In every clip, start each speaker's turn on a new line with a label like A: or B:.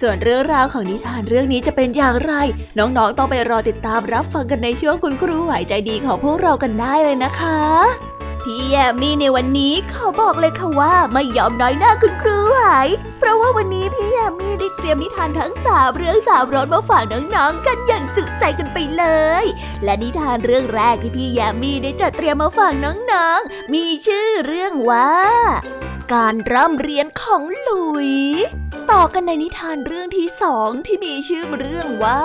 A: ส่วนเรื่องราวของนิทานเรื่องนี้จะเป็นอย่างไร น้องๆ ต้องไปรอติดตามรับฟังกันในช่วงคุณครูไหวใจดีของพวกเรากันได้เลยนะคะ พี่แยมมี่ในวันนี้ขอบอกเลยค่ะว่าไม่ยอมน้อยหน้าคุณครูไหวเพราะว่าวันนี้พี่แยมมี่ได้เตรียมนิทานทั้งสามเรื่องสามรสมาฝากน้องๆ กันอย่างจุใจกันไปเลย และนิทานเรื่องแรกที่พี่แยมมี่ได้จัดเตรียมมาฝากน้องๆ มีชื่อเรื่องว่า การร่ำเรียนของหลุย ต่อกันในนิทานเรื่องที่สองที่มีชื่อเรื่องว่า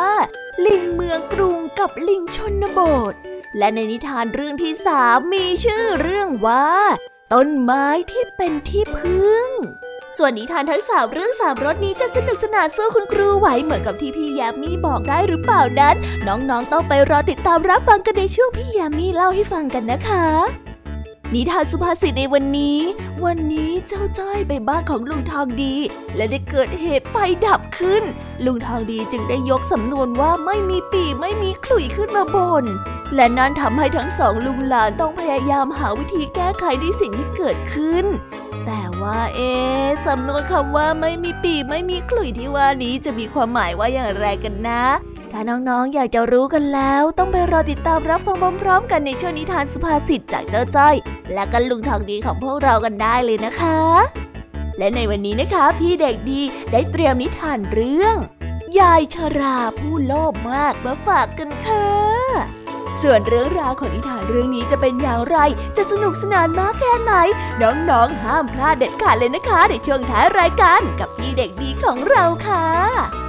A: ลิงเมืองกรุงกับลิงชนบท และในนิทานเรื่องที่สามมีชื่อเรื่องว่า ต้นไม้ที่เป็นที่พึ่ง ส่วนนิทานทั้งสามเรื่องสามรสนี้จะสนุกสนานสู้คุณครูไหวเหมือนกับที่พี่ยามีบอกได้หรือเปล่านั้น น้องๆต้องไปรอติดตามรับฟังกันในช่วงพี่ยามีเล่าให้ฟังกันนะคะ นิทานสุภาษิตในวันนี้ วันนี้เจ้าจ้อยไปบ้านของลุงทองดี และได้เกิดเหตุไฟดับขึ้น ลุงทองดีจึงได้ยกสำนวนว่าไม่มีปีไม่มีขลุ่ยขึ้นมาบน และนั่นทำให้ทั้งสองลุงหลานต้องพยายามหาวิธีแก้ไขในสิ่งที่เกิดขึ้น แต่ว่าเอ๊สำนวนคำว่าไม่มีปีไม่มีขลุ่ยที่ว่านี้จะมีความหมายว่าอย่างไรกันนะ ถ้าน้องๆ อยากจะรู้กันแล้ว ต้องไปรอติดตามรับฟังพร้อมๆ กันในช่วงนิทานสุภาษิตจากเจ้าจ้อย และกันลุงทองดีของพวกเรากันได้เลยนะคะ และในวันนี้นะคะ พี่เด็กดีได้เตรียมนิทานเรื่อง ยายชราผู้โลภมากมาฝากกันค่ะ ส่วนเรื่องราวของนิทานเรื่องนี้จะเป็นอย่างไร จะสนุกสนานมากแค่ไหน น้องๆ ห้ามพลาดเด็ดขาดเลยนะคะ ในช่วงท้ายรายการกับพี่เด็กดีของเราค่ะ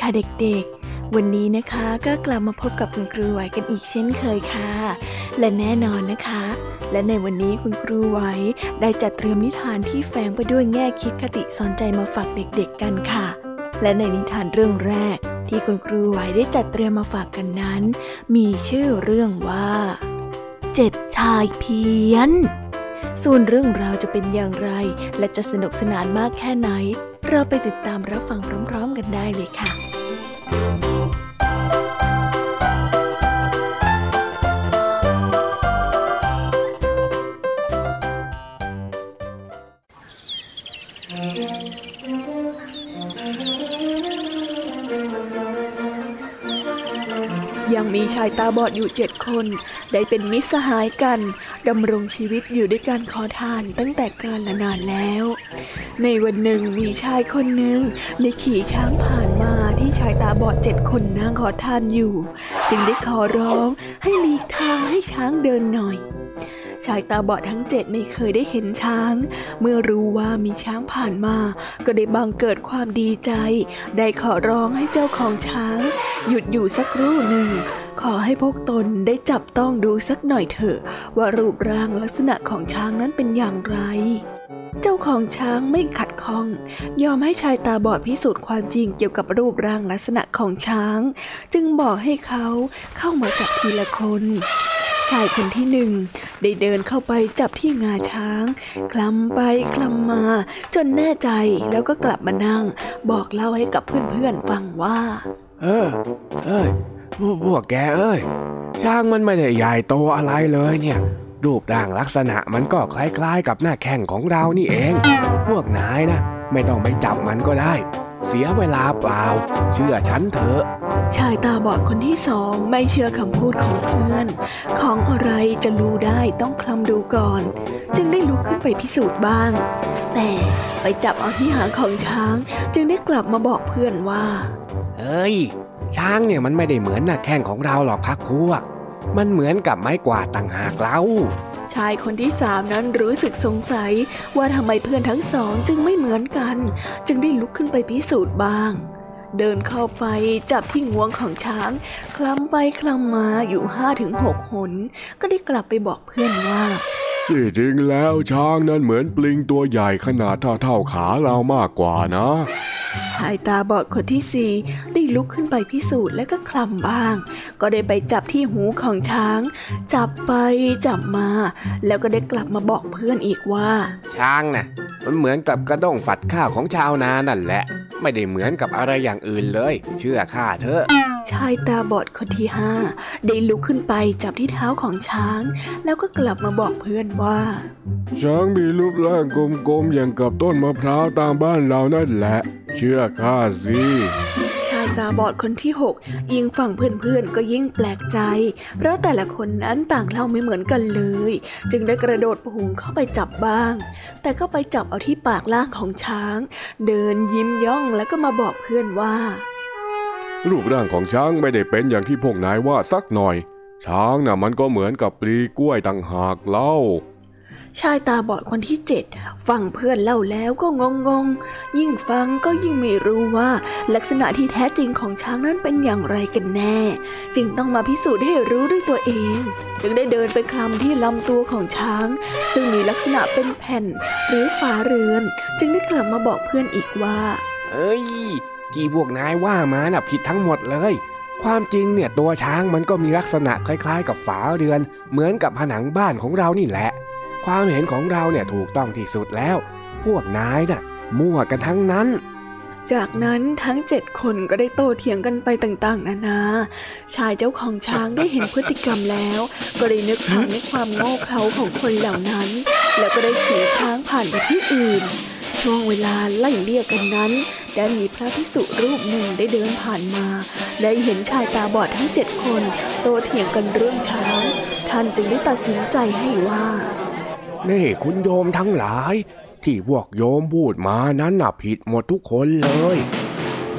A: ค่ะเด็กๆ วันนี้นะคะก็กลับมาพบกับคุณครูไหวกันอีกเช่นเคยค่ะ และแน่นอนนะคะ และในวันนี้คุณครูไหวได้จัดเตรียมนิทานที่แฝงไปด้วยแง่คิดคติสอนใจมาฝากเด็กๆกันค่ะ และในนิทานเรื่องแรก ที่คุณครูไหวได้จัดเตรียมมาฝากกันนั้น มีชื่อเรื่องว่าเจ็ดชายเพี้ยน ส่วนเรื่องราวจะเป็นอย่างไร และจะสนุกสนานมากแค่ไหน เราไปติดตามรับฟังพร้อมๆกันได้เลยค่ะ
B: ยังมีชายตาบอดอยู่เจ็ดคน ได้เป็นมิตรสหายกันดำรงชีวิตอยู่ด้วยการขอทานตั้งแต่กาลนานแล้ว ในวันหนึ่งมีชายคนหนึ่งได้ขี่ช้างผ่านมา ที่ชายตาบอดเจ็ดคนนั่งขอทานอยู่ จึงได้ขอร้องให้หลีกทางให้ช้างเดินหน่อย
A: ชายตาบอดทั้งเจ็ดไม่เคยได้เห็นช้าง เมื่อรู้ว่ามีช้างผ่านมา ก็ได้บังเกิดความดีใจ ได้ขอร้องให้เจ้าของช้าง หยุดอยู่สักครู่หนึ่งขอให้พวกตนได้จับต้องดูสักหน่อยเถอะ ว่ารูปร่างลักษณะของช้างนั้นเป็นอย่างไร เจ้าของช้างไม่ขัดข้อง ยอมให้ชายตาบอดพิสูจน์ความจริงเกี่ยวกับรูปร่างลักษณะของช้าง จึงบอกให้เขาเข้ามาจับทีละคนชายคนที่หนึ่งได้เดินเข้าไปจับที่งาช้าง คลำไปคลำมา จนแน่ใจแล้วก็กลับมานั่ง บอกเล่าให้กับเพื่อนๆฟังว่า
C: เออ เอ้ยพวกแกเอ้ยช้างมันไม่ได้ใหญ่โตอะไรเลยเนี่ย รูปร่างลักษณะมันก็คล้ายๆ กับหน้าแข้งของเรานี่เอง พวกนายนะ ไม่ต้องไปจับมันก็ได้ เสียเวลาเปล่า เชื่อฉันเถอะ
A: ชายตาบอดคนที่สองไม่เชื่อคำพูดของเพื่อน ของอะไรจะรู้ได้ต้องคลำดูก่อน จึงได้ลุกขึ้นไปพิสูจน์บ้าง แต่ไปจับเอาที่หางของช้าง จึงได้กลับมาบอกเพื่อนว่า
C: เอ้ยช้างเนี่ยมันไม่ได้เหมือนหน้าแข้งของเราหรอกพักพวก มันเหมือนกับไม้กวาดต่างหากเล่า
A: ชายคนที่สามนั้นรู้สึกสงสัยว่าทำไมเพื่อนทั้งสองจึงไม่เหมือนกัน จึงได้ลุกขึ้นไปพิสูจน์บ้าง เดินเข้าไปจับที่งวงของช้าง คลำไปคลำมาอยู่ห้าถึงหกหน ก็ได้กลับไปบอกเพื่อนว่า
D: ที่จริงแล้วช้างนั้นเหมือนปลิงตัวใหญ่ขนาดเท่าเท่าขาเรามากกว่านะ
A: ชายตาบอดคนที่สี่ได้ลุกขึ้นไปพิสูจน์และก็คลำบ้าง ก็ได้ไปจับที่หูของช้าง จับไปจับมา แล้วก็ได้กลับมาบอกเพื่อนอีกว่า
C: ช้างนะ่ะมันเหมือนกับกระด้งฝัดข้าวของชาวนานั่นแหละ ไม่ได้เหมือนกับอะไรอย่างอื่นเลย เชื่อข้าเถอะ
A: ชายตาบอดคนที่ห้าได้ลุกขึ้นไปจับที่เท้าของช้าง แล้วก็กลับมาบอกเพื่อนว่า
D: ช้างมีรูปร่างกลมๆอย่างกับต้นมะพร้าวตามบ้านเรานั่นแหละ เชื่อข้าสิา
A: ยตาบอดคนที่หกยิ่งฟังเพื่อนๆก็ยิ่งแปลกใจ เพราะแต่ละคนนั้นต่างเล่าไม่เหมือนกันเลย จึงได้กระโดดพุงเข้าไปจับบ้าง แต่ก็ไปจับเอาที่ปากล่างของช้าง เดินยิ้มย่องแล้วก็มาบอกเพื่อนว่า
D: รูปร่างของช้างไม่ได้เป็นอย่างที่พวกนายว่าสักหน่อย ช้างน่ะมันก็เหมือนกับปลีกล้วยต่างหากเล่า
A: ชายตาบอดคนที่เจ็ดฟังเพื่อนเล่าแล้วก็งงงยิ่งฟังก็ยิ่งไม่รู้ว่า ลักษณะที่แท้จริงของช้างนั้นเป็นอย่างไรกันแน่ จึงต้องมาพิสูจน์ให้รู้ด้วยตัวเอง จึงได้เดินไปคลำที่ลำตัวของช้าง ซึ่งมีลักษณะเป็นแผ่น หรือฝาเรือน จึงได้กลับมาบอกเพื่อนอีกว่า
C: เอ้ยกี่พวกนายว่ามาน่ะผิดทั้งหมดเลย ความจริงเนี่ยตัวช้างมันก็มีลักษณะคล้ายๆ กับฝาเรือน เหมือนกับผนังบ้านของเรานี่แหละ ความเห็นของเราเนี่ยถูกต้องที่สุดแล้ว พวกนายน่ะ มั่วกันทั้งนั้น
A: จากนั้นทั้งเจ็ดคนก็ได้โตเถียงกันไปต่างๆ นานา ชายเจ้าของช้างได้เห็นพฤติกรรมแล้ว ก็ได้นึกถึงในความโง่เขลาของคนเหล่านั้น แล้วก็ได้ขี่ช้างผ่านไปที่อื่น ช่วงเวลาไล่เลี่ยกันนั้น ได้มีพระพิสุรูปหนึ่งได้เดินผ่านมา ได้เห็นชายตาบอดทั้งเจ็ดคนโตเถียงกันเรื่องช้างท่านจึงได้ตัดสินใจให้ว่า
C: นี่คุณโยมทั้งหลาย ที่พวกโยมพูดมานั้นน่ะผิดหมดทุกคนเลย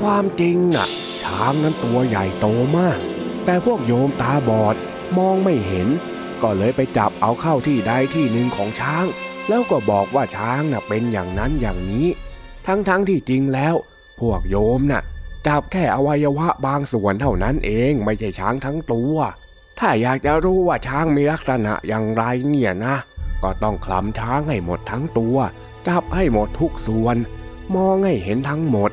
C: ความจริงน่ะ ช้างนั้นตัวใหญ่โตมาก แต่พวกโยมตาบอดมองไม่เห็น ก็เลยไปจับเอาเข้าที่ใดที่หนึ่งของช้าง แล้วก็บอกว่าช้างน่ะเป็นอย่างนั้นอย่างนี้ ทั้งๆทที่จริงแล้ว พวกโยมน่ะจับแค่อวัยวะบางส่วนเท่านั้นเองไม่ใช่ช้างทั้งตัว ถ้าอยากจะรู้ว่าช้างมีลักษณะอย่างไรเนี่ยนะ ก็ต้องคลำช้างให้หมดทั้งตัว จับให้หมดทุกส่วน มองให้เห็นทั้งหมด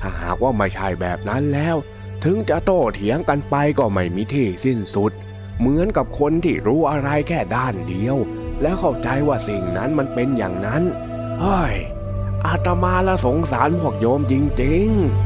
C: ถ้าหากว่าไม่ใช่แบบนั้นแล้ว ถึงจะโต้เถียงกันไปก็ไม่มีที่สิ้นสุด เหมือนกับคนที่รู้อะไรแค่ด้านเดียว แล้วเข้าใจว่าสิ่งนั้นมันเป็นอย่างนั้นเฮ้ยอาตมาละสงสารพวกโยมจริงๆ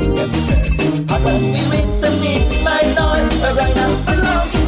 B: I will be with the meat, my lord, right now, alone.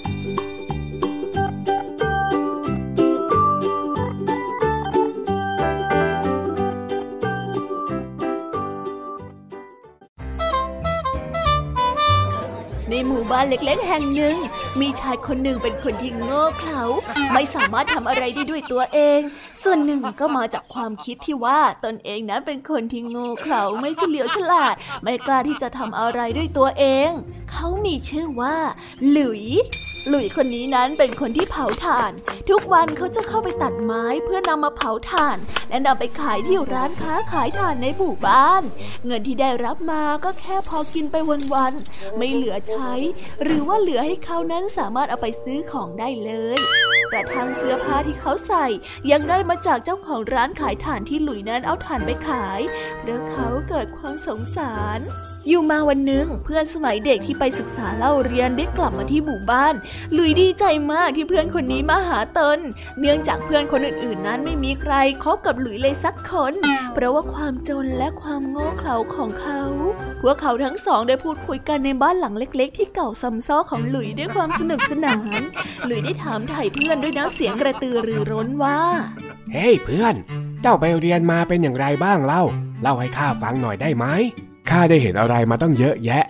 A: บ้านเล็กๆ แห่งหนึ่ง มีชายคนหนึ่งเป็นคนที่โง่เขลาไม่สามารถทำอะไรได้ด้วยตัวเอง ส่วนหนึ่งก็มาจากความคิดที่ว่าตนเองนั้นเป็นคนที่โง่เขลาไม่เฉลียวฉลาด ไม่กล้าที่จะทำอะไรด้วยตัวเอง เขามีชื่อว่า หลุย หลุยคนนี้นั้นเป็นคนที่เผาถ่าน ทุกวันเขาจะเข้าไปตัดไม้เพื่อนำมาเผาถ่าน และนำไปขายที่ร้านค้าขายถ่านในหมู่บ้าน เงินที่ได้รับมาก็แค่พอกินไปวันๆไม่เหลือใช้ หรือว่าเหลือให้เขานั้นสามารถเอาไปซื้อของได้เลยกระทั่งเสื้อผ้าที่เขาใส่ ยังได้มาจากเจ้าของร้านขายถ่านที่หลุยนั้นเอาถ่านไปขายเพราะเขาเกิดความสงสาร อยู่มาวันหนึ่งเพื่อนสมัยเด็กที่ไปศึกษาเล่าเรียนได้กลับมาที่หมู่บ้าน ลุยดีใจมากที่เพื่อนคนนี้มาหาตน เนื่องจากเพื่อนคนอื่นๆ นั้นไม่มีใครคบกับหลุยเลยสักคน เพราะว่าความจนและความโง่เขลาของเขา พวกเขาทั้งสองได้พูดคุยกันในบ้านหลังเล็ก ๆ ที่เก่าซ้ำซ้อของหลุยด้วยความสนุกสนาน หลุยได้ถามไถ่เพื่อนด้วยน้ำเสียงกระตือรือร้นว่า
E: เฮ้ hey, เพื่อน เจ้าไปเรียนมาเป็นอย่างไรบ้างเล่า เล่าให้ข้าฟังหน่อยได้ไหม ข้าได้เห็นอะไรมาตั้งเยอะแยะ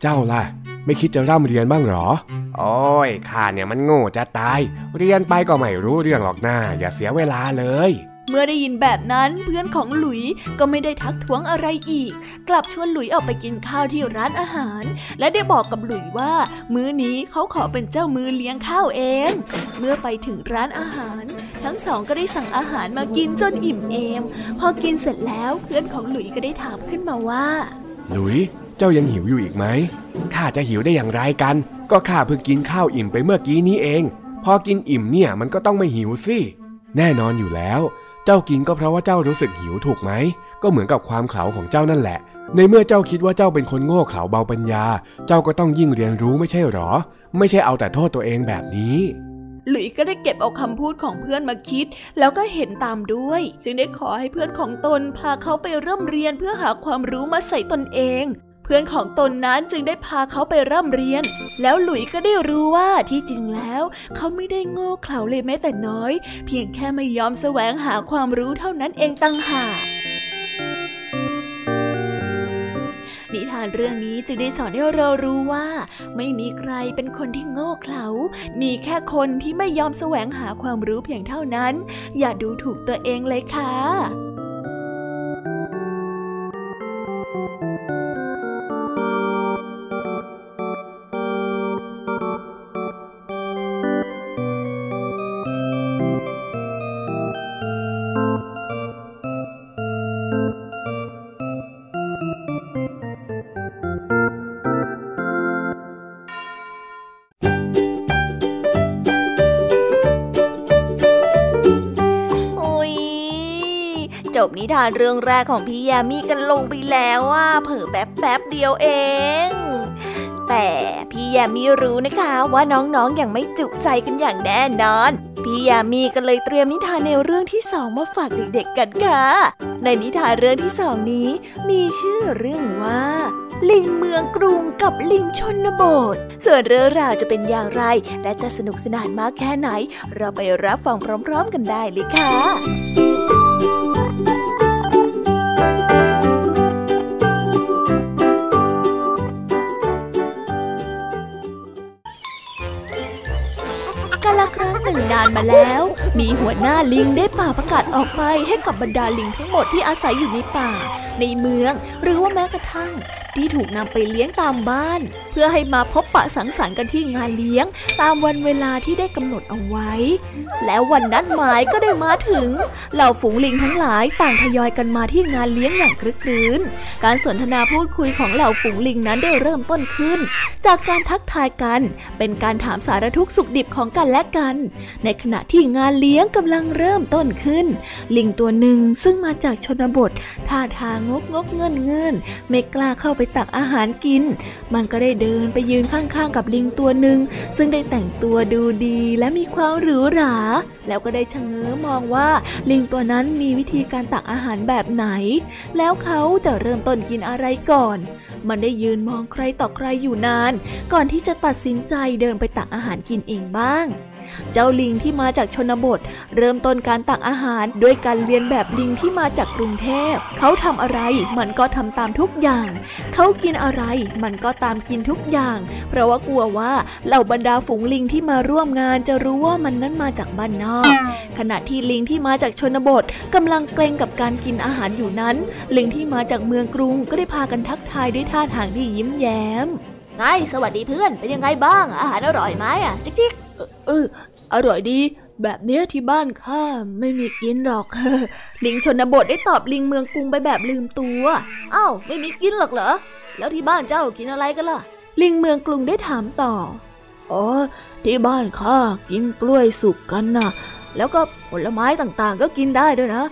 E: เจ้าล่ะ ไม่คิดจะร่ำเรียนบ้างหรอ โอ้ยข้าเนี่ยมันโง่จะตาย เรียนไปก็ไม่รู้เรื่องหรอกนะอย่าเสียเวลาเลย
A: เมื่อได้ยินแบบนั้นเพื่อนของหลุยก็ไม่ได้ทักท้วงอะไรอีก กลับชวนหลุยออกไปกินข้าวที่ร้านอาหาร และได้บอกกับหลุยว่า มื้อนี้เขาขอเป็นเจ้ามือเลี้ยงข้าวเอง เมื่อไปถึงร้านอาหาร ทั้งสองก็ได้สั่งอาหารมากินจนอิ่มเอม พอกินเสร็จแล้วเพื่อนของหลุยก็ได้ถามขึ้นมาว่า
E: หลุยเจ้ายังหิวอยู่อีกไหมข้าจะหิวได้อย่างไรกัน ก็ข้าเพิ่งกินข้าวอิ่มไปเมื่อกี้นี้เอง พอกินอิ่มเนี่ยมันก็ต้องไม่หิวสิแน่นอนอยู่แล้ว เจ้ากินก็เพราะว่าเจ้ารู้สึกหิวถูกไหม ก็เหมือนกับความเขลาของเจ้านั่นแหละ ในเมื่อเจ้าคิดว่าเจ้าเป็นคนโง่เขลาเบาปัญญา เจ้าก็ต้องยิ่งเรียนรู้ไม่ใช่หรอ ไม่ใช่เอาแต่โทษตัวเองแบบนี้
A: หลุยก็ได้เก็บเอาคำพูดของเพื่อนมาคิด แล้วก็เห็นตามด้วย จึงได้ขอให้เพื่อนของตนพาเขาไปเริ่มเรียนเพื่อหาความรู้มาใส่ตนเอง พื่อนของตนนั้นจึงได้พาเขาไปร่ำเรียน แล้วหลุยก็ได้รู้ว่าที่จริงแล้ว เขาไม่ได้โง่เขลาเลยแม้แต่น้อย เพียงแค่ไม่ยอมแสวงหาความรู้เท่านั้นเองตั้งหากนิทานเรื่องนี้จึงได้สอนให้เรารู้ว่า ไม่มีใครเป็นคนที่โง่เขลา มีแค่คนที่ไม่ยอมแสวงหาความรู้เพียงเท่านั้น อย่าดูถูกตัวเองเลยค่ะ บนิทานเรื่องแรกของพี่ยามีกันลงไปแล้วว่าเผิ่แป๊บแป๊บเดียวเอง แต่พี่ยามีรู้นะคะว่าน้องๆออย่างไม่จุใจกันอย่างแน่นอน พี่ยามีก็เลยเตรียมนิทานแนวเรื่องที่สองมาฝากเด็กๆกันค่ะ ในนิทานเรื่องที่สองนี้ มีชื่อเรื่องว่า ลิงเมืองกรุงกับลิงชนบท ส่วนเรื่องราวจะเป็นอย่างไร และจะสนุกสนานมากแค่ไหน เราไปรับฟังพร้อม ๆ กันได้เลยค่ะ มาแล้ว มีหัวหน้าลิงได้ป่าประกาศออกไปให้กับบรรดาลิงทั้งหมดที่อาศัยอยู่ในป่า ในเมือง หรือว่าแม้กระทั่ง ที่ถูกนำไปเลี้ยงตามบ้าน เพื่อให้มาพบปะสังสรรค์กันที่งานเลี้ยง ตามวันเวลาที่ได้กำหนดเอาไว้ แล้ววันนั้นหมายก็ได้มาถึง เหล่าฝูงลิงทั้งหลายต่างทยอยกันมาที่งานเลี้ยงอย่างคลึกครื้น การสนทนาพูดคุยของเหล่าฝูงลิงนั้นได้เริ่มต้นขึ้น จากการทักทายกัน เป็นการถามสารทุกสุขดิบของกันและกัน ในขณะที่งานเลี้ยงกำลังเริ่มต้นขึ้น ลิงตัวหนึ่งซึ่งมาจากชนบทท่าทางงกงกเงินเงินไม่กล้าเข้าไปตักอาหารกิน มันก็ได้เดินไปยืนข้างๆกับลิงตัวหนึ่งซึ่งได้แต่งตัวดูดีและมีความหรูหรา แล้วก็ได้ชะเง้อมองว่าลิงตัวนั้นมีวิธีการตักอาหารแบบไหน แล้วเขาจะเริ่มต้นกินอะไรก่อน มันได้ยืนมองใครต่อใครอยู่นาน ก่อนที่จะตัดสินใจเดินไปตักอาหารกินเองบ้าง เจ้าลิงที่มาจากชนบท เริ่มต้นการตักอาหารด้วยการเรียนแบบลิงที่มาจากกรุงเทพ เขาทำอะไรมันก็ทำตามทุกอย่าง เขากินอะไรมันก็ตามกินทุกอย่าง เพราะว่ากลัวว่าเหล่าบรรดาฝูงลิงที่มาร่วมงานจะรู้ว่ามันนั้นมาจากบ้านนอก ขณะที่ลิงที่มาจากชนบทกำลังเกรงกับการกินอาหารอยู่นั้น ลิงที่มาจากเมืองกรุงก็ได้พากันทักทายด้วยท่าทางที่ยิ้มแย้ม ไง สวัสดีเพื่อน เป็นยังไงบ้าง อาหารอร่อยไหมอะ จิ๊กจิ๊ก
B: เออ อร่อยดี แบบเนี้ยที่บ้านข้าไม่มีกินหรอก
A: ลิงชนบทได้ตอบลิงเมืองกรุงไปแบบลืมตัวอ้าวไม่มีกินหรอกเหรอ แล้วที่บ้านเจ้ากินอะไรกันล่ะ ลิงเมืองกรุงได้ถามต่อ
B: อ๋อ ที่บ้านข้ากินกล้วยสุกกันนะแล้วก็ผลไม้ต่างๆ ก็กินได้ด้วยนะ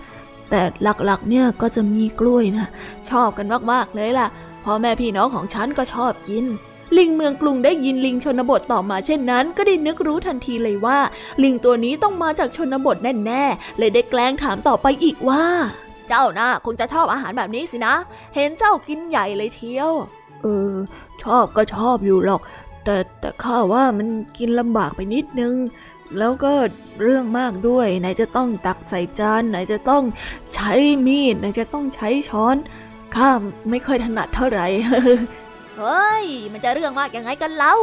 B: แต่หลักๆ เนี่ยก็จะมีกล้วยนะ ชอบกันมากๆเลยล่ะพ่อแม่พี่น้องของฉันก็ชอบกิน
A: ลิงเมืองกรุงได้ยินลิงชนบทต่อมาเช่นนั้น ก็ได้นึกรู้ทันทีเลยว่า ลิงตัวนี้ต้องมาจากชนบทแน่ๆ เลยได้แกล้งถามต่อไปอีกว่า เจ้านะคงจะชอบอาหารแบบนี้สินะ เห็นเจ้ากินใหญ่เลยเทียว
B: เออ ชอบก็ชอบอยู่หรอก แต่แต่ข้าว่ามันกินลำบากไปนิดนึงแล้วก็เรื่องมากด้วย ไหนจะต้องตักใส่จานไหนจะต้องใช้มีดไหนจะต้องใช้ช้อน ข้าไม่ค่อยถนัดเท่าไหร่
A: เฮ้ย มันจะเรื่องมากยังไงกันเล่า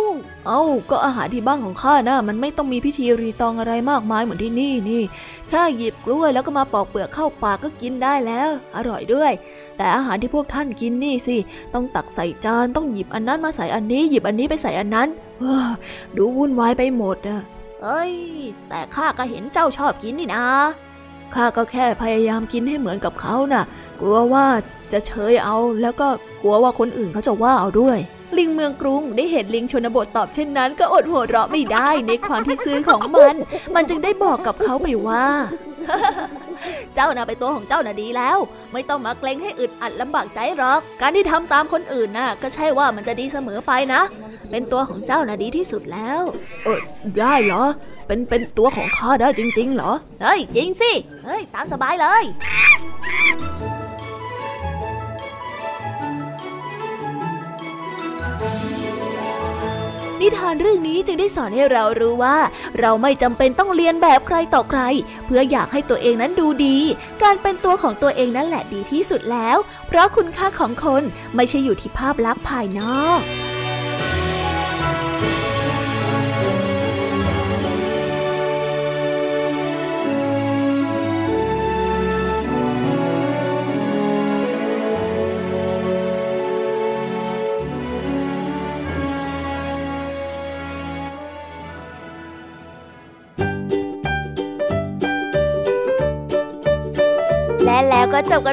B: เอ้า ก็อาหารที่บ้านของข้านะมันไม่ต้องมีพิธีรีตองอะไรมากมายเหมือนที่นี่นี่ แค่หยิบกล้วยแล้วก็มาปอกเปลือกเข้าปากก็กินได้แล้ว อร่อยด้วย แต่อาหารที่พวกท่านกินนี่สิ ต้องตักใส่จาน ต้องหยิบอันนั้นมาใส่อันนี้ หยิบอันนี้ไปใส่อันนั้นเออดูวุ่นวายไปหมดอะ
A: เอ้ย แต่ข้าก็เห็นเจ้าชอบกินนี่นะ
B: ข้าก็แค่พยายามกินให้เหมือนกับเขานะ่ะ กลัวว่าจะเฉยเอา แล้วก็กลัวว่าคนอื่นเขาจะว่าเอาด้วย
A: ลิงเมืองกรุงได้เห็นลิงชนบทตอบเช่นนั้น ก็อดหัวเราะไม่ได้ในความที่ซื่อของมัน มันจึงได้บอกกับเขาไปว่า เจ้าน่ะเป็นตัวของเจ้าน่ะดีแล้ว ไม่ต้องมาเกรงให้อึดอัดลำบากใจหรอก การที่ทำตามคนอื่นน่ะ ก็ใช่ว่ามันจะดีเสมอไปนะ เป็นตัวของเจ้าน่ะดีที่สุดแล้ว
B: เออได้เหรอ เป็นเป็นตัวของข้าได้จริง ๆ เหรอ
A: เฮ้ย จริงสิ เฮ้ย ตามสบายเลยนิทานเรื่องนี้จึงได้สอนให้เรารู้ว่า เราไม่จำเป็นต้องเรียนแบบใครต่อใคร เพื่ออยากให้ตัวเองนั้นดูดี การเป็นตัวของตัวเองนั่นแหละดีที่สุดแล้ว เพราะคุณค่าของคนไม่ใช่อยู่ที่ภาพลักษณ์ภายนอก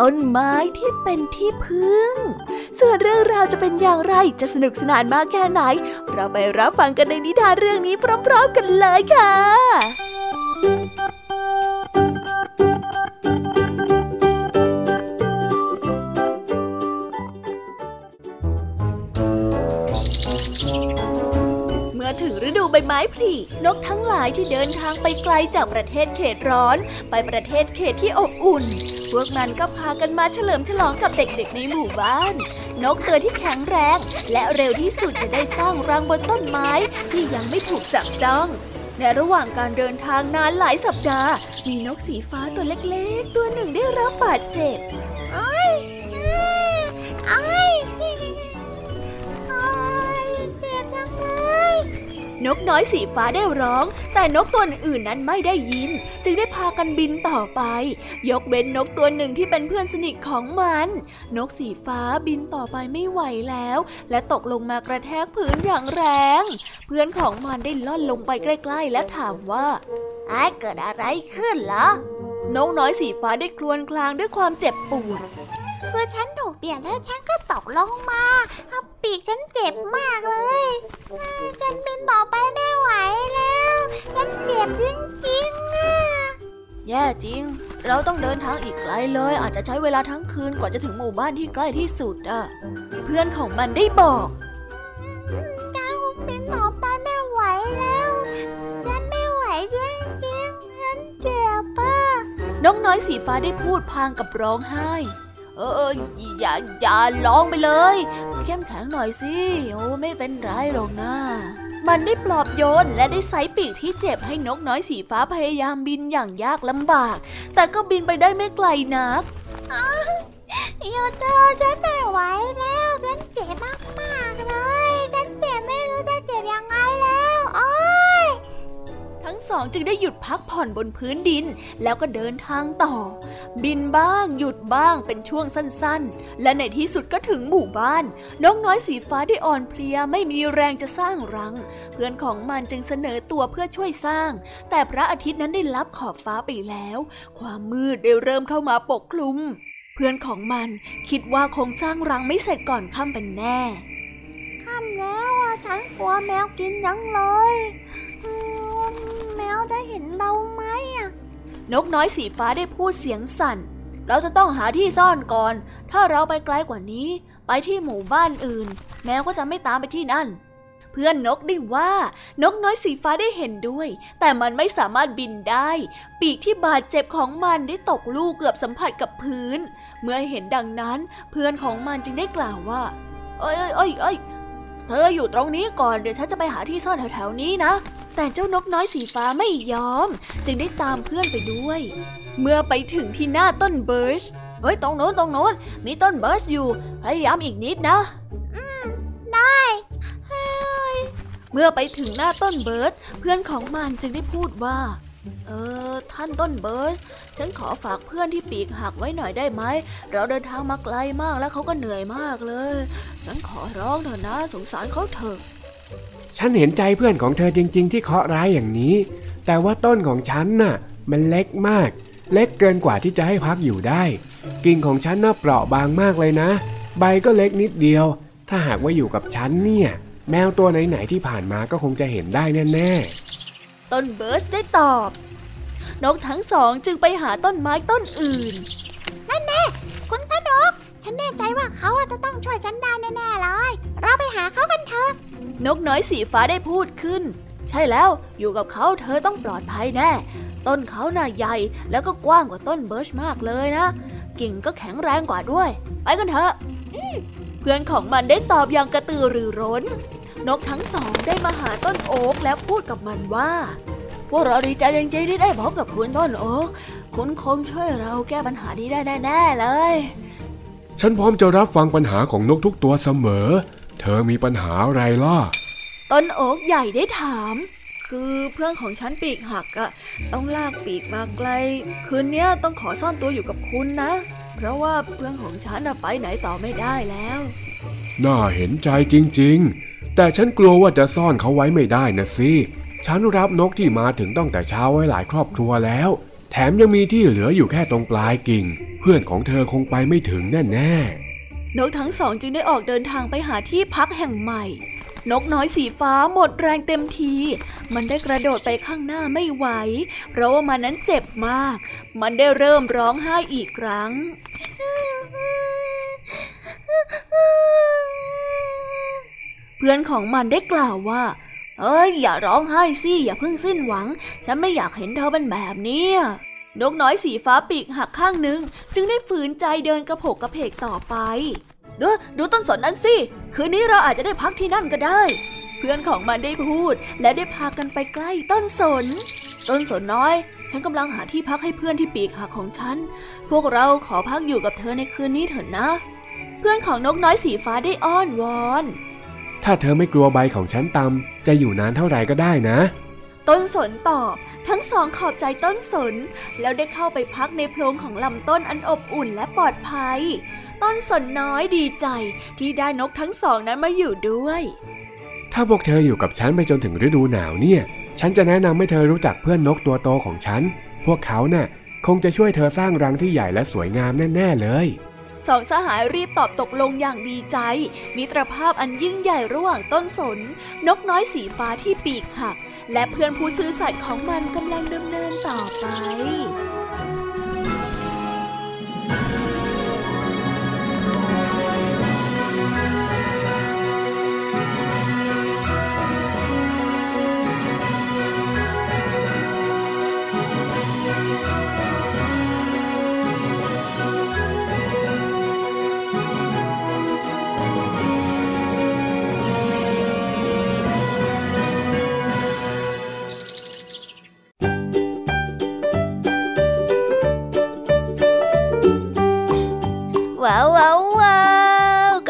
A: ต้นไม้ที่เป็นที่พึ่ง ส่วนเรื่องราวจะเป็นอย่างไรจะสนุกสนานมากแค่ไหน เราไปรับฟังกันในนิทานเรื่องนี้พร้อมๆกันเลยค่ะ ใบไม้ผลินกทั้งหลายที่เดินทางไปไกลจากประเทศเขตร้อน ไปประเทศเขตที่อบอุ่น พวกมันก็พากันมาเฉลิมฉลองกับเด็กๆในหมู่บ้าน นกตัวที่แข็งแรง และเร็วที่สุดจะได้สร้างรังบนต้นไม้ที่ยังไม่ถูกจับจ้องในระหว่างการเดินทางนานหลายสัปดาห์ มีนกสีฟ้าตัวเล็กๆ ตัวหนึ่งได้รับบาดเจ็บ นกน้อยสีฟ้าได้ร้อง แต่นกตัวอื่นนั้นไม่ได้ยิน จึงได้พากันบินต่อไป ยกเว้นนกตัวหนึ่งที่เป็นเพื่อนสนิทของมัน นกสีฟ้าบินต่อไปไม่ไหวแล้ว และตกลงมากระแทกพื้นอย่างแรง เพื่อนของมันได้ล่อนลงไปใกล้ ๆ และถามว่า
F: ไอ้เกิดอะไรขึ้นเหรอ
A: นกน้อยสีฟ้าได้คลวนคลางด้วยความเจ็บปวด
F: คือฉันถูกเบี่ยงแล้วฉันก็ตกลงมาปีกฉันเจ็บมากเลย ฉันบินต่อไปไม่ไหวแล้ว ฉันเจ็บจริงๆอะ
A: แย่จริง เราต้องเดินทางอีกไกลเลย อาจจะใช้เวลาทั้งคืนกว่าจะถึงหมู่บ้านที่ใกล้ที่สุดอะ เพื่อนของมันได้บอก
F: ฉันบินต่อไปไม่ไหวแล้ว ฉันไม่ไหวจริงๆฉันเจ็บอะ
A: น้องน้อยสีฟ้าได้พูดพางกับร้องไห้ เอออย่าอย่าร้องไปเลย เข้มแข็งหน่อยสิโอ้ไม่เป็นไรหรอกนะมันได้ปลอบโยนและได้ใส่ปีกที่เจ็บให้นกน้อยสีฟ้าพยายามบินอย่างยากลำบาก แต่ก็บินไปได้ไม่ไกลนัก
F: โยเตอฉันไม่ไหวแล้วฉันเจ็บมากๆเลย ฉันเจ็บไม่รู้จะเจ็บยังไงแล้วโอ้
A: ทั้งสองจึงได้หยุดพักผ่อนบนพื้นดิน แล้วก็เดินทางต่อ บินบ้าง หยุดบ้างเป็นช่วงสั้นๆ และในที่สุดก็ถึงหมู่บ้านน้องน้อยสีฟ้าได้อ่อนเพลียไม่มีแรงจะสร้างรัง เพื่อนของมันจึงเสนอตัวเพื่อช่วยสร้าง แต่พระอาทิตย์นั้นได้ลับขอบฟ้าไปแล้ว ความมืดได้เริ่มเข้ามาปกคลุม เพื่อนของมันคิดว่าคงสร้างรังไม่เสร็จก่อนค่ำเป็นแน่
F: ค่ำแล้วฉันกลัวแมวกินยังเลย แมวจะเห็นเราไหมอะ
A: นกน้อยสีฟ้าได้พูดเสียงสั่น เราจะต้องหาที่ซ่อนก่อน ถ้าเราไปไกลกว่านี้ ไปที่หมู่บ้านอื่น แมวก็จะไม่ตามไปที่นั่น เพื่อนนกได้ว่านกน้อยสีฟ้าได้เห็นด้วย แต่มันไม่สามารถบินได้ ปีกที่บาดเจ็บของมันได้ตกลูกเกือบสัมผัสกับพื้น เมื่อเห็นดังนั้น เพื่อนของมันจึงได้กล่าวว่า เอ้ยเอ้ยเอ้ย เอ้ยเธออยู่ตรงนี้ก่อนเดี๋ยวฉันจะไปหาที่ซ่อนแถวๆนี้นะ แต่เจ้านกน้อยสีฟ้าไม่ยอม จึงได้ตามเพื่อนไปด้วย เมื่อไปถึงที่หน้าต้นเบิร์ชเฮ้ยตรงโน้นตรงโน้นมีต้นเบิร์ชอยู่ พยายามอีกนิดนะ
F: ได้
A: เมื่อไปถึงหน้าต้นเบิร์ชเพื่อนของมันจึงได้พูดว่า เออ ท่านต้นเบิร์ชฉันขอฝากเพื่อนที่ปีกหักไว้หน่อยได้ไหม เราเดินทางมาไกลมากแล้วเขาก็เหนื่อยมากเลย ฉันขอร้องเถอะนะ สงสารเขาเถอะ
E: ฉันเห็นใจเพื่อนของเธอจริง ๆ ที่เคาะร้ายอย่างนี้ แต่ว่าต้นของฉันน่ะ มันเล็กมาก เล็กเกินกว่าที่จะให้พักอยู่ได้ กิ่งของฉันน่ะเปราะบางมากเลยนะ ใบก็เล็กนิดเดียว ถ้าหากว่าอยู่กับฉันเนี่ย แมวตัวไหนๆที่ผ่านมาก็คงจะเห็นได้แน่ๆ
A: ต้นเบิร์ดได้ตอบ นกทั้งสองจึงไปหาต้นไม้ต้นอื่น
F: นั่นแน่คุณตานก ฉันแน่ใจว่าเขาอะจะต้องช่วยฉันได้แน่ๆเลย เราไปหาเขากันเถอะ
A: นกน้อยสีฟ้าได้พูดขึ้น ใช่แล้วอยู่กับเขาเธอต้องปลอดภัยแน่ ต้นเขาน่าใหญ่แล้วก็กว้างกว่าต้นเบิร์ชมากเลยนะ กิ่งก็แข็งแรงกว่าด้วย ไปกันเถอะเพื่อนของมันได้ตอบอย่างกระตือรือร้น นกทั้งสองได้มาหาต้นโอ๊กแล้วพูดกับมันว่า พวกเราดีใจจริงๆที่ได้พบกับคุณต้นโอ๊กคุณคงช่วยเราแก้ปัญหานี้ได้แน่ๆเลย
C: ฉันพร้อมจะรับฟังปัญหาของนกทุกตัวเสมอ เธอมีปัญหาอะไรล่ะ
A: ต้นโอ๊กใหญ่ได้ถาม คือเพื่อนของฉันปีกหักอะต้องลากปีกมาไกล คืนเนี้ยต้องขอซ่อนตัวอยู่กับคุณนะ เพราะว่าเพื่อนของฉันอะไปไหนต่อไม่ได้แล้ว
C: น่าเห็นใจจริงๆ แต่ฉันกลัวว่าจะซ่อนเขาไว้ไม่ได้นะสิ ฉันรับนกที่มาถึงตั้งแต่เช้าไว้หลายครอบครัวแล้ว แถมยังมีที่เหลืออยู่แค่ตรงปลายกิ่ง เพื่อนของเธอคงไปไม่ถึงแน่ๆ
A: นกทั้งสองจึงได้ออกเดินทางไปหาที่พักแห่งใหม่ นกน้อยสีฟ้าหมดแรงเต็มที มันได้กระโดดไปข้างหน้าไม่ไหว เพราะว่ามันนั้นเจ็บมาก มันได้เริ่มร้องไห้อีกครั้งเพื่อนของมันได้กล่าวว่า เอ้ยอย่าร้องไห้สิอย่าเพิ่งสิ้นหวัง ฉันไม่อยากเห็นเธอเป็นแบบนี้นกน้อยสีฟ้าปีกหักข้างหนึ่งจึงได้ฝืนใจเดินกระโผกกระเพกต่อไป ดูดูต้นสนนั้นสิ คืนนี้เราอาจจะได้พักที่นั่นก็ได้ เพื่อนของมันได้พูด และได้พากันไปใกล้ต้นสน ต้นสนน้อย ฉันกำลังหาที่พักให้เพื่อนที่ปีกหักของฉัน พวกเราขอพักอยู่กับเธอในคืนนี้เถอะนะ เพื่อนของนกน้อยสีฟ้าได้อ้อนวอน
E: ถ้าเธอไม่กลัวใบของฉันตำจะอยู่นานเท่าไหร่ก็ได้นะ
A: ต้นสนตอบทั้งสองขอบใจต้นสน แล้วได้เข้าไปพักในโพรงของลำต้นอันอบอุ่นและปลอดภัย ต้นสนน้อยดีใจที่ได้นกทั้งสองนั้นมาอยู่ด้วย
E: ถ้าพวกเธออยู่กับฉันไปจนถึงฤดูหนาวเนี่ย ฉันจะแนะนำให้เธอรู้จักเพื่อนนกตัวโตของฉัน พวกเขาน่ะคงจะช่วยเธอสร้างรังที่ใหญ่และสวยงามแน่ ๆ เลย
A: สองสหายรีบตอบตกลงอย่างดีใจ มิตรภาพอันยิ่งใหญ่ระหว่างต้นสน นกน้อยสีฟ้าที่ปีกหัก และเพื่อนผู้ซื่อสัตย์ของมันกำลังดำเนินต่อไป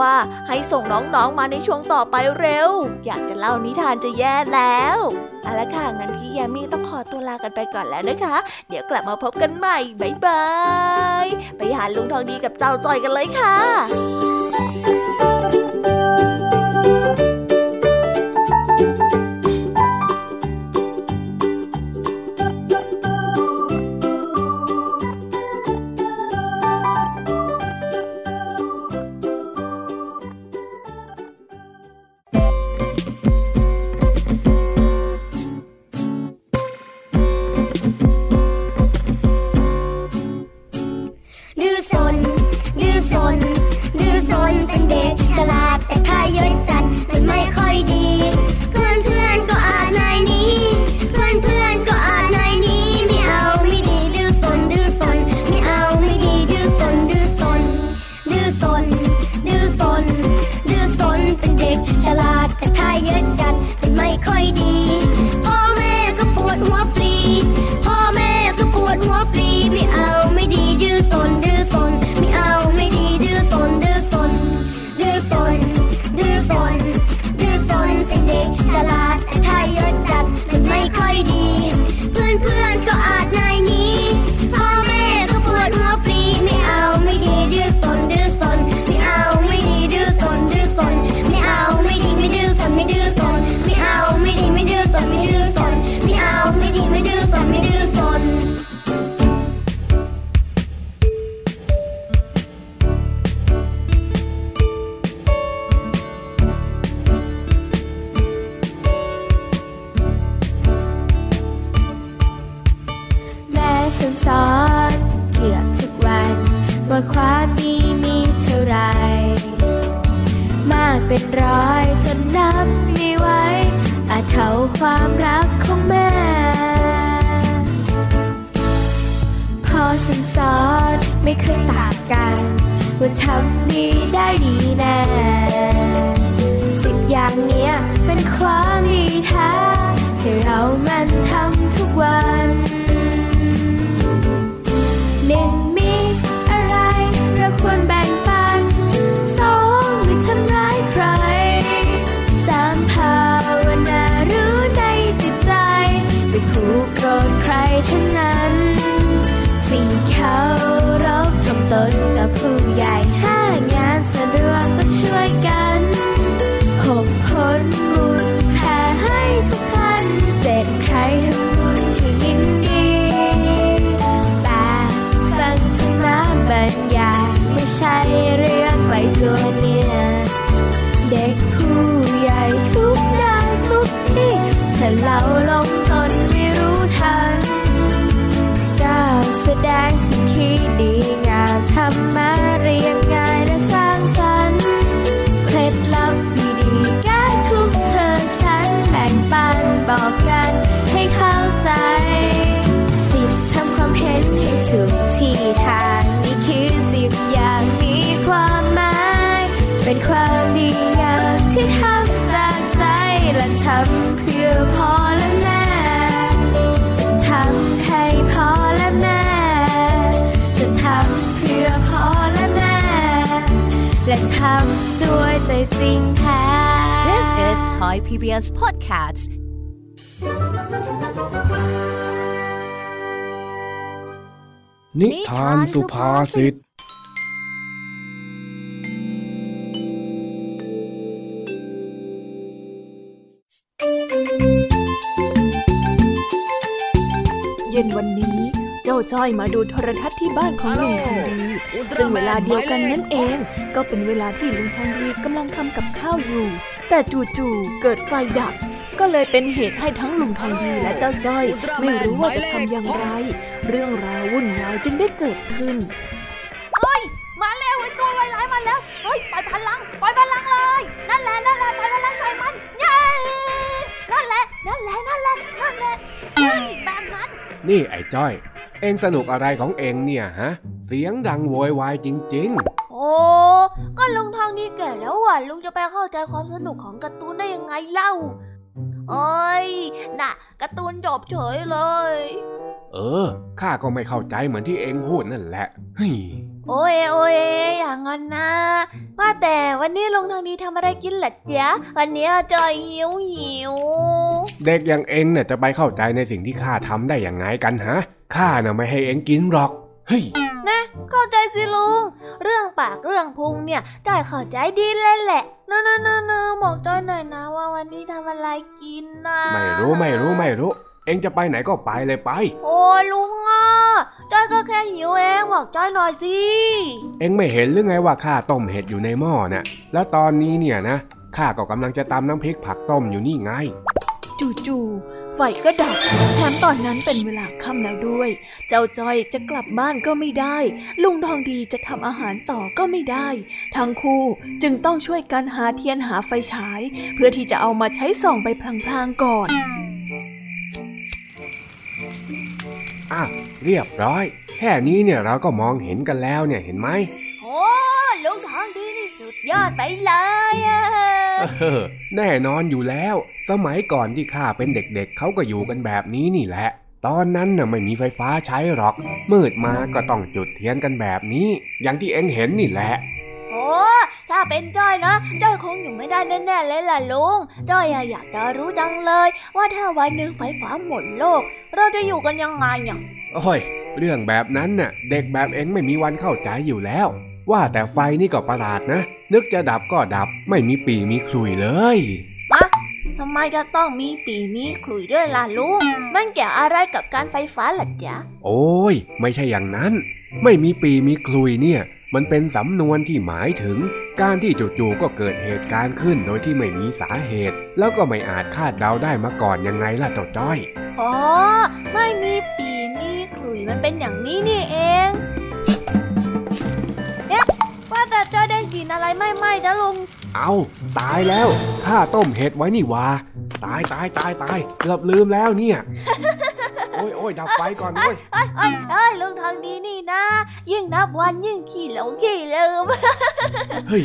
A: ่าให้ส่งน้องๆมาในช่วงต่อไปเร็ว อยากจะเล่านิทานจะแย่แล้วเอาละค่ะงั้นพี่ยามีต้องขอตัวลากันไปก่อนแล้วนะคะ เดี๋ยวกลับมาพบกันใหม่บ๊ายบายไปหาลุงทองดีกับเจ้าจอยกันเลยค่ะ
G: ทำด้วยใจจริงแท้
H: This is Thai PBS Podcast
E: นิทานสุภาษิต
B: จ้าจ้อยมาดูโทรทัศน์ที่บ้านของลุงทองดี ซึ่งเวลาเดียวกันนั่นเอง ก็เป็นเวลาที่ลุงทองดีกำลังทำกับข้าวอยู่ แต่จู่ๆเกิดไฟดับ ก็เลยเป็นเหตุให้ทั้งลุงทองดีและเจ้าจ้อย ไม่รู้ว่าจะทำอย่างไร เรื่องราววุ่นวายจึงได้เกิดขึ้น
A: มาแล้วไอ้ตัวไวร้ายมาแล้วเฮ้ยปล่อยพลังปล่อยพลังเลย นั่นแหละนั่นแหละปล่อยพลังใส่มันเย้นั่นแหละนั่นแหละนั่นแหละนั่นแหละเฮ้ยแบบนั้น
C: นี่ไอ้จ้อย เองสนุกอะไรของเองเนี่ยฮะ เสียงดังโวยวายจริง
A: โอ้ก็ลุงทองดีแก่แล้วอะลุงจะไปเข้าใจความสนุกของการ์ตูนได้ยังไงเล่าเอ้ยน่ะการ์ตูนจบเฉยเลย
C: ๆเออข้าก็ไม่เข้าใจเหมือนที่เองพูดนั่นแหละเฮ้ย
A: โอ้ยโอ้ยอย่างนั้นนะ ว่าแต่วันนี้ลุงทองดีทำอะไรกินล่ะจ๊ะวันนี้จอยหิวหิว
C: เด็กอย่างเองเนี่ยจะไปเข้าใจในสิ่งที่ข้าทำได้อย่างไงกันฮะข้าน่ะไม่ให้เองกินหรอกเฮ้ย
A: นะ เข้าใจสิลุง เรื่องปากเรื่องพุงเนี่ยจอยเข้าใจดีเลยแหละนะนะนะนะบอกจอยหน่อยนะว่าวันนี้ทำอะไรกินนะ
C: ไม่รู้ไม่รู้ไม่รู้เองจะไปไหนก็ไปเลยไป
A: โอ้ยลุงอะจอยก็แค่หิวเองบอกจอยหน่อยสิ
C: เองไม่เห็นหรือไงว่าข้าต้มเห็ดอยู่ในหม้อน่ะ แล้วตอนนี้เนี่ยนะข้าก็กำลังจะตำน้ำพริกผักต้มอยู่นี่ไง
B: จู่ๆไฟก็ดับแถมตอนนั้นเป็นเวลาค่ำแล้วด้วย เจ้าจ้อยจะกลับบ้านก็ไม่ได้ ลุงทองดีจะทำอาหารต่อก็ไม่ได้ ทั้งคู่จึงต้องช่วยกันหาเทียนหาไฟฉาย เพื่อที่จะเอามาใช้ส่องไปพลางๆก่อน
C: อะเรียบร้อย แค่นี้เนี่ยเราก็มองเห็นกันแล้วเนี่ยเห็นไหม
A: โอ้ลุงทองดีนี่สุดดยอดไปเลยอะ
C: เออแน่นอนอยู่แล้ว สมัยก่อนที่ข้าเป็นเด็กๆเขาก็อยู่กันแบบนี้นี่แหละ ตอนนั้นน่ะไม่มีไฟฟ้าใช้หรอก มืดมาก็ต้องจุดเทียนกันแบบนี้ อย่างที่เอ็งเห็นนี่แหละ
A: โอ้ถ้าเป็นจ้อยนะจ้อยคงอยู่ไม่ได้แน่ๆเลยล่ะลุงจ้อยอะอยากจะรู้จังเลย ว่าถ้าวันหนึ่งไฟฟ้าหมดโลก เราจะอยู่กันยังไงเนี่ย
C: โอ้ย เรื่องแบบนั้นน่ะ เด็กแบบเอ็งไม่มีวันเข้าใจอยู่แล้ว ว่าแต่ไฟนี่ก็ประหลาดนะ นึกจะดับก็ดับไม่มีปีมีขลุยเลย
A: มะทำไมจะต้องมีปีมีขลุ่ยด้วยล่ะลุง มันเกี่ยวอะไรกับการไฟฟ้าล่ะจ๊ะ
C: โอ้ย ไม่ใช่อย่างนั้น ไม่มีปีมีคลุยเนี่ย มันเป็นสำนวนที่หมายถึง การที่จู่ๆก็เกิดเหตุการณ์ขึ้นโดยที่ไม่มีสาเหตุ แล้วก็ไม่อาจคาดเดาได้มาก่อนยังไงล่ะเจ้าจ้อย
A: อ๋อ ไม่มีปีมีขลุ่ยมันเป็นอย่างนี้นี่เองเอ๊ะว่าแต่จ้อยได้กลินอะไรไหม้ๆนะลุง
C: เอาตายแล้วข้าต้มเห็ดไว้นี่หวาตายตายตายตายเกือบลืมแล้วเนี่ย โอ้ยโอ้ยดับไฟก่อนด้วย
A: เอ้ยเอ้ยเอ้ยลุงทางนี้นี่นะ ยิ่งนับวันยิ่งขี้หลงขี้ลืม
C: เฮ้ย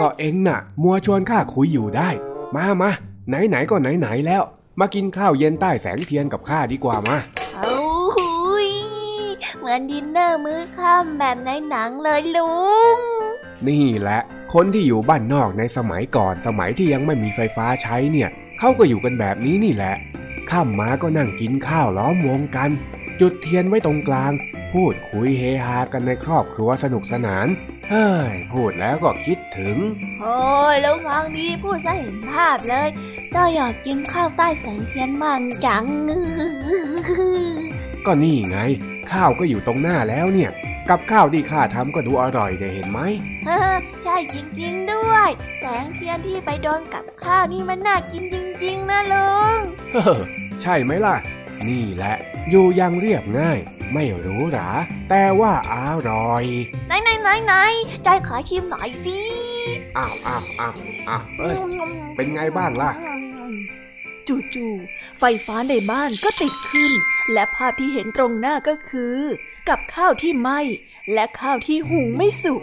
C: ก็เอ็งน่ะ มัวชวนข้าคุยอยู่ได้ มามาไหนไหนๆก็ไหนไหนๆแล้ว มากินข้าวเย็นใต้แสงเทียนกับข้าดีกว่ามา
A: เอาหุยเหมือนดินเนอร์มื้อค่ำแบบในหนังเลยลุง
C: นี่แหละ คนที่อยู่บ้านนอกในสมัยก่อนสมัยที่ยังไม่มีไฟฟ้าใช้เนี่ยเขาก็อยู่กันแบบนี้นี่แหละ ข้ามมาก็นั่งกินข้าวล้อมวงกัน จุดเทียนไว้ตรงกลาง พูดคุยเฮฮากันในครอบครัวสนุกสนาน เฮ้ย พูดแล้วก็คิดถึง
A: โอ้ยลุงทางนี้พูดซะเห็นภาพเลยเจ้าอยากกินข้าวใต้แสงเทียนมั่งจัง
C: ก็นี่ไง ข้าวก็อยู่ตรงหน้าแล้วเนี่ย กับข้าวที่ข้าทำก็ดูอร่อยได้เห็นไหม
A: เออใช่จริงๆด้วย แสงเทียนที่ไปโดนกับข้าวนี่มันน่ากินจริง ๆ นะลุง
C: เฮ้อใช่ไหมล่ะ นี่แหละ อยู่อยังเรียบง่าย ไม่หรูหราแต่ว่าอร่อย
A: ไหนไหนไหนไหนใจขอชิมหน่อยสิ
C: อ้าวอ้าวอ้าวอ้าวเอ้ยเป็นไงบ้างล่ะ
B: จู่ๆไฟฟ้าในบ้านก็ติดขึ้น และภาพที่เห็นตรงหน้าก็คือ กับข้าวที่ไหม้และข้าวที่หุงไม่สุก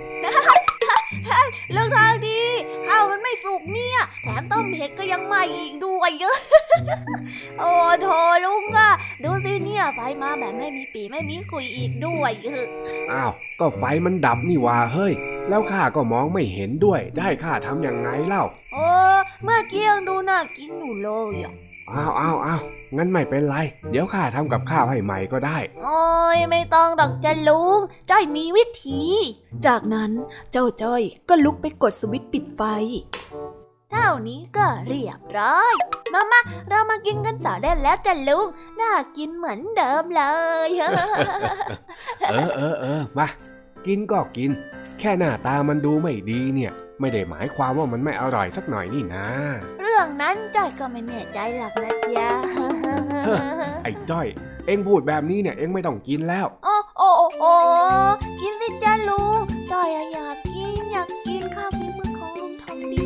A: เรื่องทางดีข้าวมันไม่สุกเนี่ย แถมต้มเห็ดก็ยังไหม้อีกด้วยเยอะ โอ้โถลุงอะดูสิเนี่ยไฟมาแบบไม่มีปีไม่มีคุยอีกด้วยเออ
C: อ้าว ก็ไฟมันดับนี่หว่าเฮ้ย แล้วข้าก็มองไม่เห็นด้วย จะให้ข้าทำยังไงเล่า
A: โอ้เมื่อกี้ยังดูน่ากินอยู่เลยอะ
C: อ้าวอ้าวอ้าวงั้นไม่เป็นไร เดี๋ยวข้าทำกับข้าวให้ใหม่ก็ได้
A: โอ้ยไม่ต้องดอกจะลุงจ้อยมีวิธี
B: จากนั้นเจ้าจ้อยก็ลุกไปกดสวิตช์ปิดไฟ
A: เท่านี้ก็เรียบร้อย มามาเรามากินกันต่อได้แล้วจ้ะลุง น่ากินเหมือนเดิมเลย
C: เออเออเออมา กินก็กิน แค่หน้าตามันดูไม่ดีเนี่ย ไม่ได้หมายความว่ามันไม่อร่อยสักหน่อยนี่นะ
A: เรื่องนั้นจ้อยก็ไม่แน่ใจหรอกนะจ๊ะ
C: ไอ้จ้อย เอ็งพูดแบบนี้เนี่ยเอ็งไม่ต้องกินแล้ว
A: โอ้โอ้โอ้โอ้กินสิจ้ะลุงจ้อยอะอยากกินอยากกินข้าวฝีมือของลุงทองดี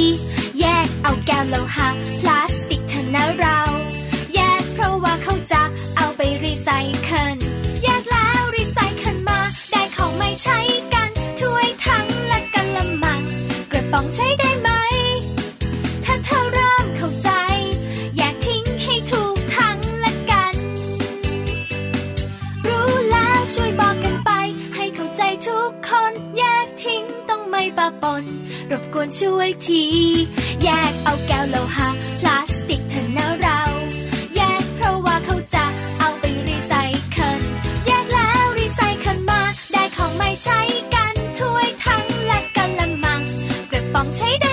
G: ที่แยกเอาแก้วโลหะพลา กวนช่วยที แยกเอาแก้วโลหะพลาสติกเถอะนะเรา แยกเพราะว่าเขาจะเอาไปรีไซเคิลแยกแล้วรีไซเคิลมา ได้ของไม่ใช้กันถ้วยทั้งและกะละมังกระป๋องใช้ได้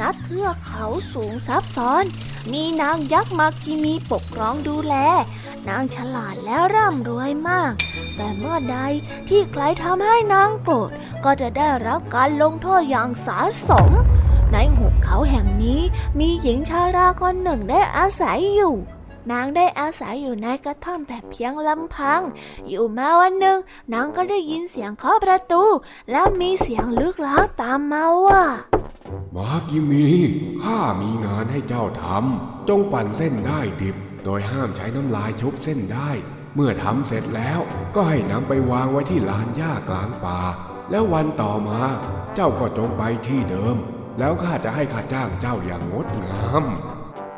A: ณเทือกเขาสูงซับซ้อน มีนางยักษ์มากิมีปกครองดูแล นางฉลาดและร่ำรวยมาก แต่เมื่อใดที่ใครทำให้นางโกรธ ก็จะได้รับการลงโทษอย่างสาสม ในหุบเขาแห่งนี้มีหญิงชาราคนหนึ่งได้อาศัยอยู่ นางได้อาศัยอยู่ในกระท่อมแต่เพียงลำพัง อยู่มาวันหนึ่งนางก็ได้ยินเสียงเคาะประตู แล้วมีเสียงลึกลับตามมาว่า
C: มากิมีข้ามีงานให้เจ้าทำจงปั่นเส้นได้ดิบ โดยห้ามใช้น้ำลายชุบเส้นได้ เมื่อทำเสร็จแล้วก็ให้นำไปวางไว้ที่ลานหญ้ากลางป่า แล้ววันต่อมาเจ้าก็จงไปที่เดิม แล้วข้าจะให้ข้าจ้างเจ้าอย่างงดงาม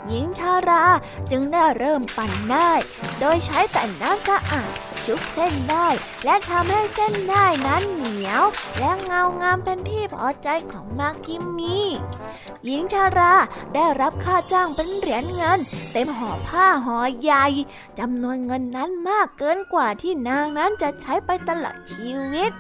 A: หญิงชาราจึงได้เริ่มปั่นได้ โดยใช้แต่น้ำสะอาดชุบเส้นได้ และทำให้เส้นได้นั้นเหนียว และเงางามเป็นที่พอใจของมากิมมีหญิงชาราได้รับค่าจ้างเป็นเหรียญเงิน เต็มห่อผ้าห่อใหญ่จำนวนเงินนั้นมากเกินกว่าที่นางนั้นจะใช้ไปตลอดชีวิต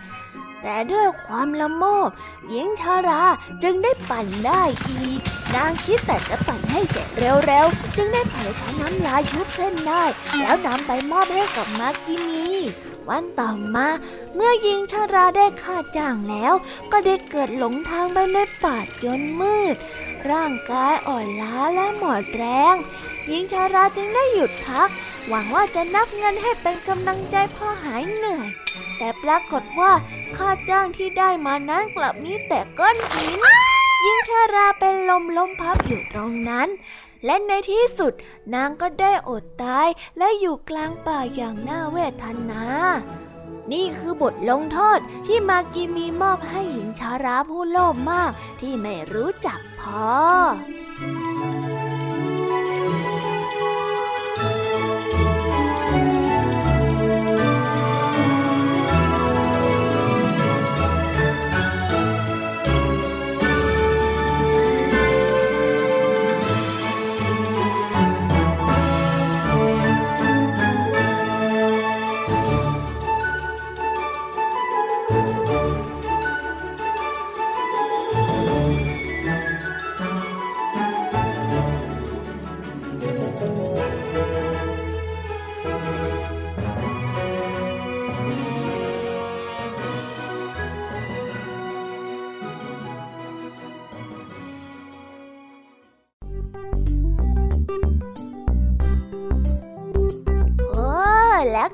A: แต่ด้วยความละโมบหญิงชาราจึงได้ปั่นได้อีก นางคิดแต่จะปั่นให้เสร็จเร็วๆ จึงได้เผยใช้น้ำลายชุบเส้นได้ แล้วนำไปมอบให้กับมากิมีวันต่อมา เมื่อหญิงชาราได้ค่าจ้างแล้ว ก็ได้เกิดหลงทางไปในป่าจนมืด ร่างกายอ่อนล้าและหมดแรงหญิงชาราจึงได้หยุดพัก หวังว่าจะนับเงินให้เป็นกำลังใจพ่อหายเหนื่อย แต่ปรากฏว่าค่าจ้างที่ได้มานั้นกลับมีแต่ก้อนหิน ยิ่งชาราเป็นลมล้มพับอยู่ตรงนั้น และในที่สุดนางก็ได้อดตายและอยู่กลางป่าอย่างน่าเวทนานี่คือบทลงโทษที่มากิมีมอบให้หญิงชาราผู้โลภมากที่ไม่รู้จักพอ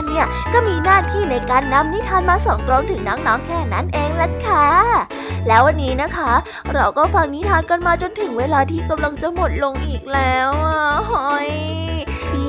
A: อนเนี่ยก็มีหน้าที่ในการนำนิทานมาส่งตรงถึงน้องๆแค่นั้นเองล่ะค่ะ แล้ววันนี้นะคะ เราก็ฟังนิทานกันมาจนถึงเวลาที่กำลังจะหมดลงอีกแล้วอะหอย